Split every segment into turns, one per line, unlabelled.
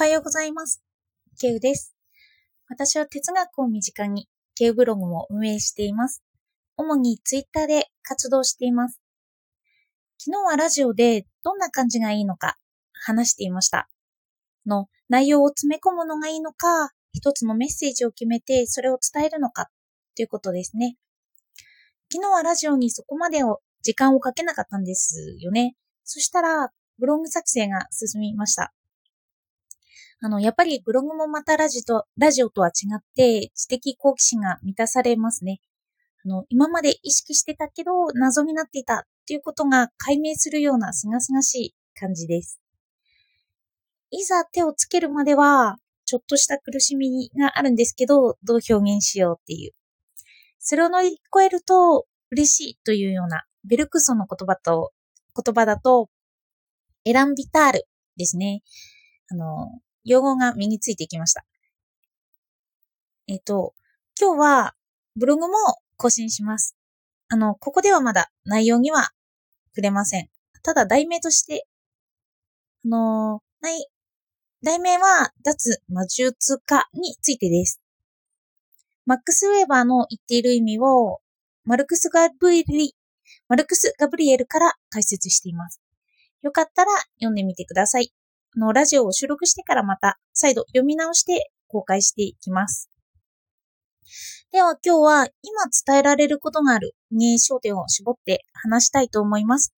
おはようございます。ケウです。私は哲学を身近に、ケウブログも運営しています。主にツイッターで活動しています。昨日はラジオでどんな感じがいいのか話していました。の内容を詰め込むのがいいのか、一つのメッセージを決めてそれを伝えるのかということですね。昨日はラジオにそこまでを時間をかけなかったんですよね。そしたら、ブログ作成が進みました。あの、やっぱりブログもまたラジと、ラジオとは違って知的好奇心が満たされますね。あの、今まで意識してたけど謎になっていたっていうことが解明するような清々しい感じです。いざ手をつけるまでは、ちょっとした苦しみがあるんですけど、どう表現しようっていう。それを乗り越えると嬉しいというような、ベルクソの言葉と、言葉だと、エランビタールですね。あの、用語が身についてきました。えっ、と、今日はブログも更新します。あの、ここではまだ内容には触れません。ただ題名として、あの、ない、題名は脱魔術家についてです。マックス・ウェーバーの言っている意味をマルクス・ガブリエル、マルクス・ガブリエルから解説しています。よかったら読んでみてください。の、ラジオを収録してからまた再度読み直して公開していきます。では今日は今伝えられることがあるに焦点を絞って話したいと思います。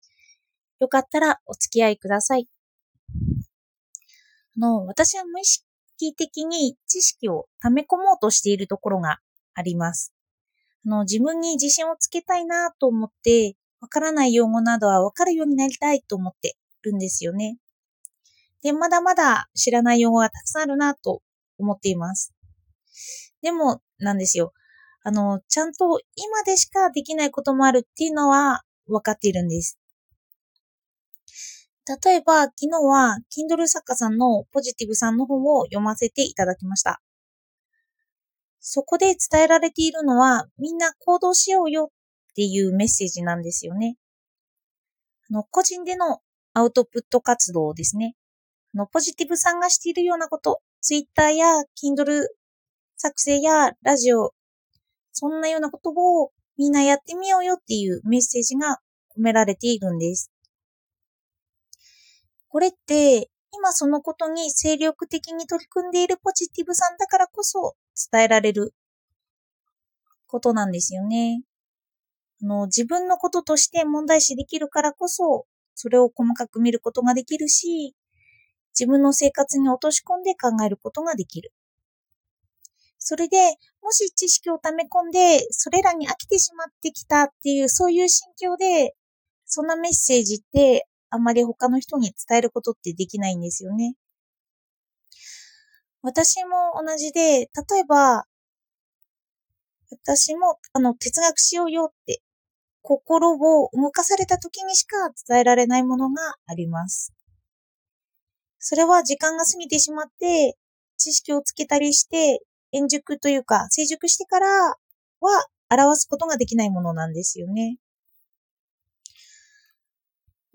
よかったらお付き合いください。あの、私は無意識的に知識を溜め込もうとしているところがあります。あの、自分に自信をつけたいなと思って、わからない用語などはわかるようになりたいと思ってるんですよね。で、まだまだ知らない用語がたくさんあるなと思っています。でも、なんですよ。あの、ちゃんと今でしかできないこともあるっていうのは分かっているんです。例えば、昨日は Kindle 作家さんのポジティブさんの本を読ませていただきました。そこで伝えられているのは、みんな行動しようよっていうメッセージなんですよね。あの、個人でのアウトプット活動ですね。あの、ポジティブさんがしているようなこと、Twitter や Kindle 作成やラジオ、そんなようなことをみんなやってみようよっていうメッセージが込められているんです。これって、今そのことに精力的に取り組んでいるポジティブさんだからこそ伝えられることなんですよね。あの自分のこととして問題視できるからこそ、それを細かく見ることができるし、自分の生活に落とし込んで考えることができる。それで、もし知識を溜め込んで、それらに飽きてしまってきたっていう、そういう心境で、そんなメッセージって、あまり他の人に伝えることってできないんですよね。私も同じで、例えば、私も、あの、哲学しようよって、心を動かされた時にしか伝えられないものがあります。それは時間が過ぎてしまって、知識をつけたりして、円熟というか、成熟してからは表すことができないものなんですよね。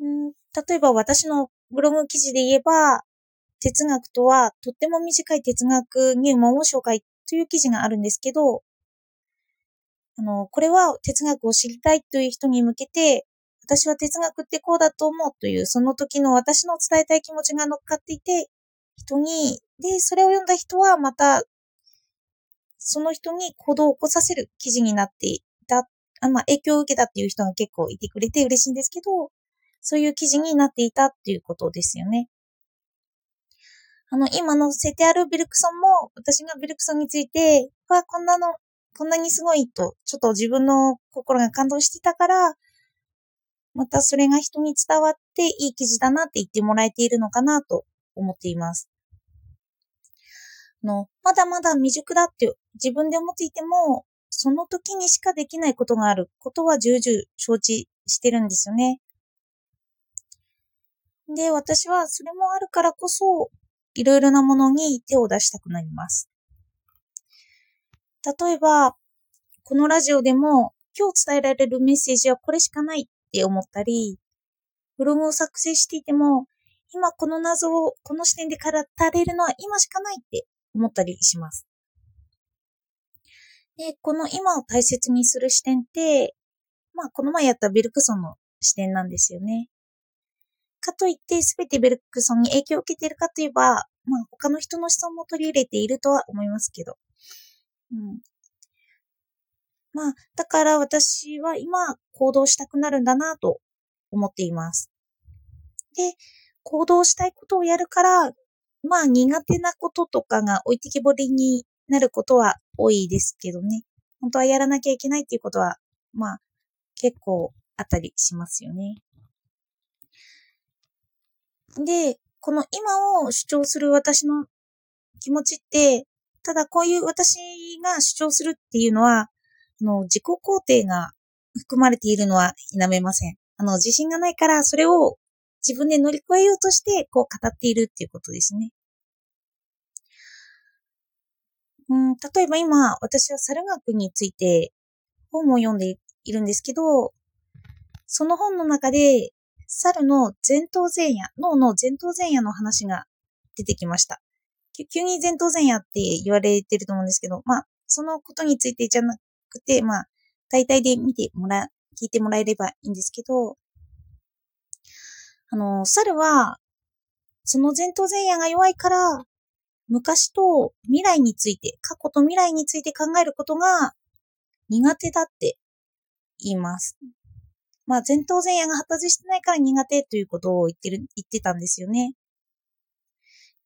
ん例えば私のブログ記事で言えば、哲学とはとっても短い哲学入門を紹介という記事があるんですけど、あの、これは哲学を知りたいという人に向けて、私は哲学ってこうだと思うという、その時の私の伝えたい気持ちが乗っかっていて、人に、で、それを読んだ人はまた、その人に行動を起こさせる記事になっていた、あまあ、影響を受けたっていう人が結構いてくれて嬉しいんですけど、そういう記事になっていたっていうことですよね。あの、今載せてあるベルクソンも、私がベルクソンについて、わ、こんなの、こんなにすごいと、ちょっと自分の心が感動してたから、またそれが人に伝わっていい記事だなって言ってもらえているのかなと思っています。の、まだまだ未熟だって自分で思っていても、その時にしかできないことがあることは重々承知してるんですよね。で、私はそれもあるからこそ、いろいろなものに手を出したくなります。例えば、このラジオでも今日伝えられるメッセージはこれしかないって思ったり、ブログを作成していても、今この謎をこの視点で語れるのは今しかないって思ったりします。で、この今を大切にする視点って、まあ、この前やったベルクソンの視点なんですよね。かといって全てベルクソンに影響を受けているかといえば、まあ、他の人の思想も取り入れているとは思いますけど。うん。まあ、だから私は今行動したくなるんだなと思っています。で、行動したいことをやるから、まあ苦手なこととかが置いてきぼりになることは多いですけどね。本当はやらなきゃいけないっていうことは、まあ結構あったりしますよね。で、この今を主張する私の気持ちって、ただこういう私が主張するっていうのは、の自己肯定が含まれているのは否めません。あの、自信がないから、それを自分で乗り越えようとして、こう語っているっていうことですね。うん、例えば今、私は猿学について本を読んでいるんですけど、その本の中で、猿の前頭前野、脳の前頭前野の話が出てきました。急に前頭前野って言われてると思うんですけど、まあ、そのことについてじゃなくて、まあ、大体で見てもら、聞いてもらえればいいんですけど、あの、猿は、その前頭前野が弱いから、昔と未来について、過去と未来について考えることが苦手だって言います。まあ、前頭前野が発達してないから苦手ということを言ってる、言ってたんですよね。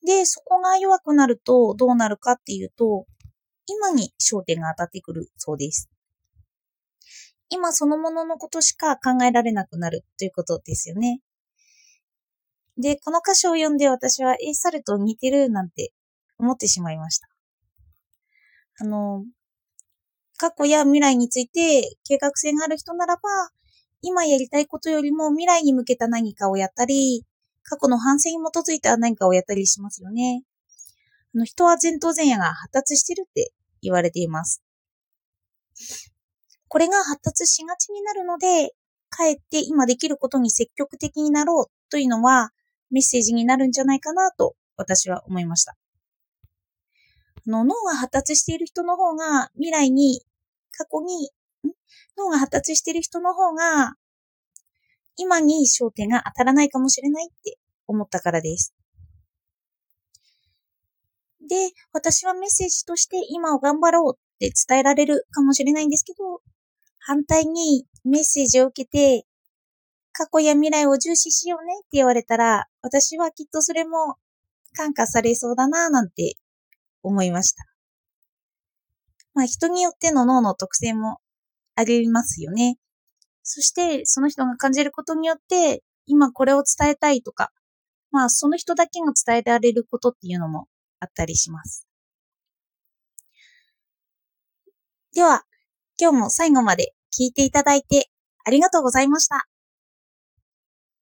で、そこが弱くなるとどうなるかっていうと、今に焦点が当たってくるそうです。今そのもののことしか考えられなくなるということですよね。で、この歌詞を読んで私はエイサルと似てるなんて思ってしまいました。あの、過去や未来について計画性がある人ならば、今やりたいことよりも未来に向けた何かをやったり、過去の反省に基づいた何かをやったりしますよね。あの人は前頭前野が発達してるって言われています。これが発達しがちになるので、かえって今できることに積極的になろうというのはメッセージになるんじゃないかなと私は思いました。の脳が発達している人の方が未来に過去に、脳が発達している人の方が、今に焦点が当たらないかもしれないって思ったからです。で、私はメッセージとして今を頑張ろうって伝えられるかもしれないんですけど、反対にメッセージを受けて、過去や未来を重視しようねって言われたら、私はきっとそれも感化されそうだなぁなんて思いました。まあ人によっての脳の特性もありますよね。そしてその人が感じることによって今これを伝えたいとか、まあその人だけが伝えられることっていうのもあったりします。では、今日も最後まで聞いていただいてありがとうございました。